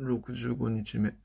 65日目。